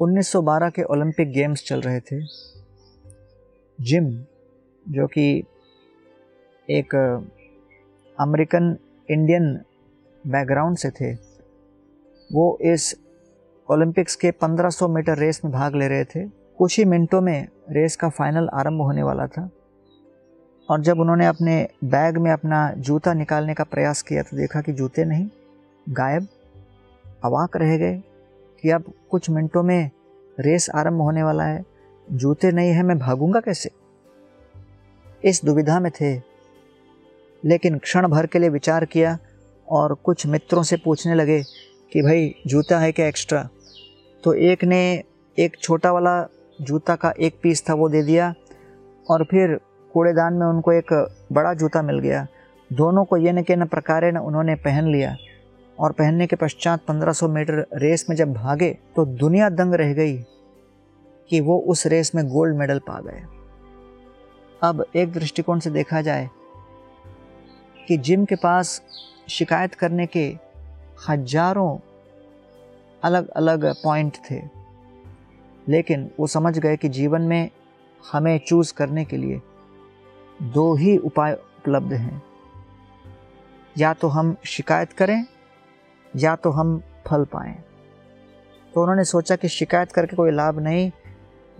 1912 के Olympic games चल रहे थे। जिम, जो कि एक अमेरिकन, इंडियन बैकग्राउंड से थे, वो इस ओलंपिक्स के 1500 मीटर रेस में भाग ले रहे थे। कुछ ही मिनटों में रेस का फाइनल आरंभ होने वाला था। और जब उन्होंने अपने बैग में अपना जूता निकालने का प्रयास किया तो देखा कि जूते नहीं, गायब, अवाक रह गए। कि अब कुछ मिनटों में रेस आरंभ होने वाला है। जूते नहीं है, मैं भागूँगा कैसे? इस दुविधा में थे। लेकिन क्षण भर के लिए विचार किया और कुछ मित्रों से पूछने लगे कि भाई, जूता है क्या एक्स्ट्रा तो एक ने एक छोटा वाला जूता का एक पीस था वो दे दिया और फिर कूड़ेदान में उनको एक बड़ा जूता मिल गया। दोनों को ये न के न प्रकारे न उन्होंने पहन लिया। और पहनने के पश्चात 1500 मीटर रेस में जब भागे तो दुनिया दंग रह गई कि वो उस रेस में गोल्ड मेडल पा गए। अब एक दृष्टिकोण से देखा जाए कि जिम के पास शिकायत करने के हज़ारों अलग अलग पॉइंट थे, लेकिन वो समझ गए कि जीवन में हमें चूज़ करने के लिए दो ही उपाय उपलब्ध हैं। या तो हम शिकायत करें या तो हम फल पाएँ। तो उन्होंने सोचा कि शिकायत करके कोई लाभ नहीं।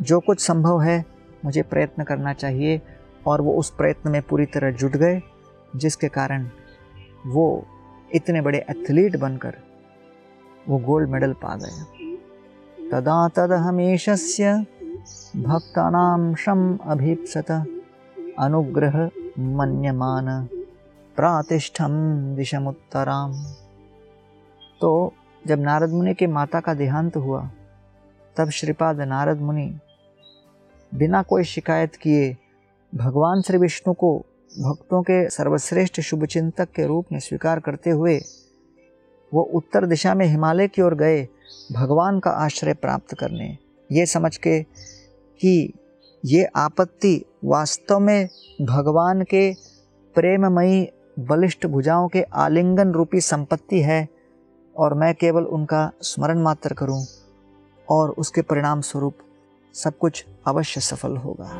जो कुछ संभव है, मुझे प्रयत्न करना चाहिए और वो उस प्रयत्न में पूरी तरह जुट गए, जिसके कारण वो इतने बड़े एथलीट बनकर वो गोल्ड मेडल पा गए। तदा तद हमेशस्य भक्तानां शम अभीप्सत, अनुग्रह मन्यमान प्रातिष्ठम दिशमुत्तराम। तो जब नारद मुनि के माता का देहांत हुआ, तब श्रीपाद नारद मुनि बिना कोई शिकायत किए भगवान श्री विष्णु को भक्तों के सर्वश्रेष्ठ शुभचिंतक के रूप में स्वीकार करते हुए वो उत्तर दिशा में हिमालय की ओर गए भगवान का आश्रय प्राप्त करने। ये समझ के कि ये आपत्ति वास्तव में भगवान के प्रेममयी बलिष्ठ भुजाओं के आलिंगन रूपी संपत्ति है और मैं केवल उनका स्मरण मात्र करूँ और उसके परिणाम स्वरूप सब कुछ अवश्य सफल होगा।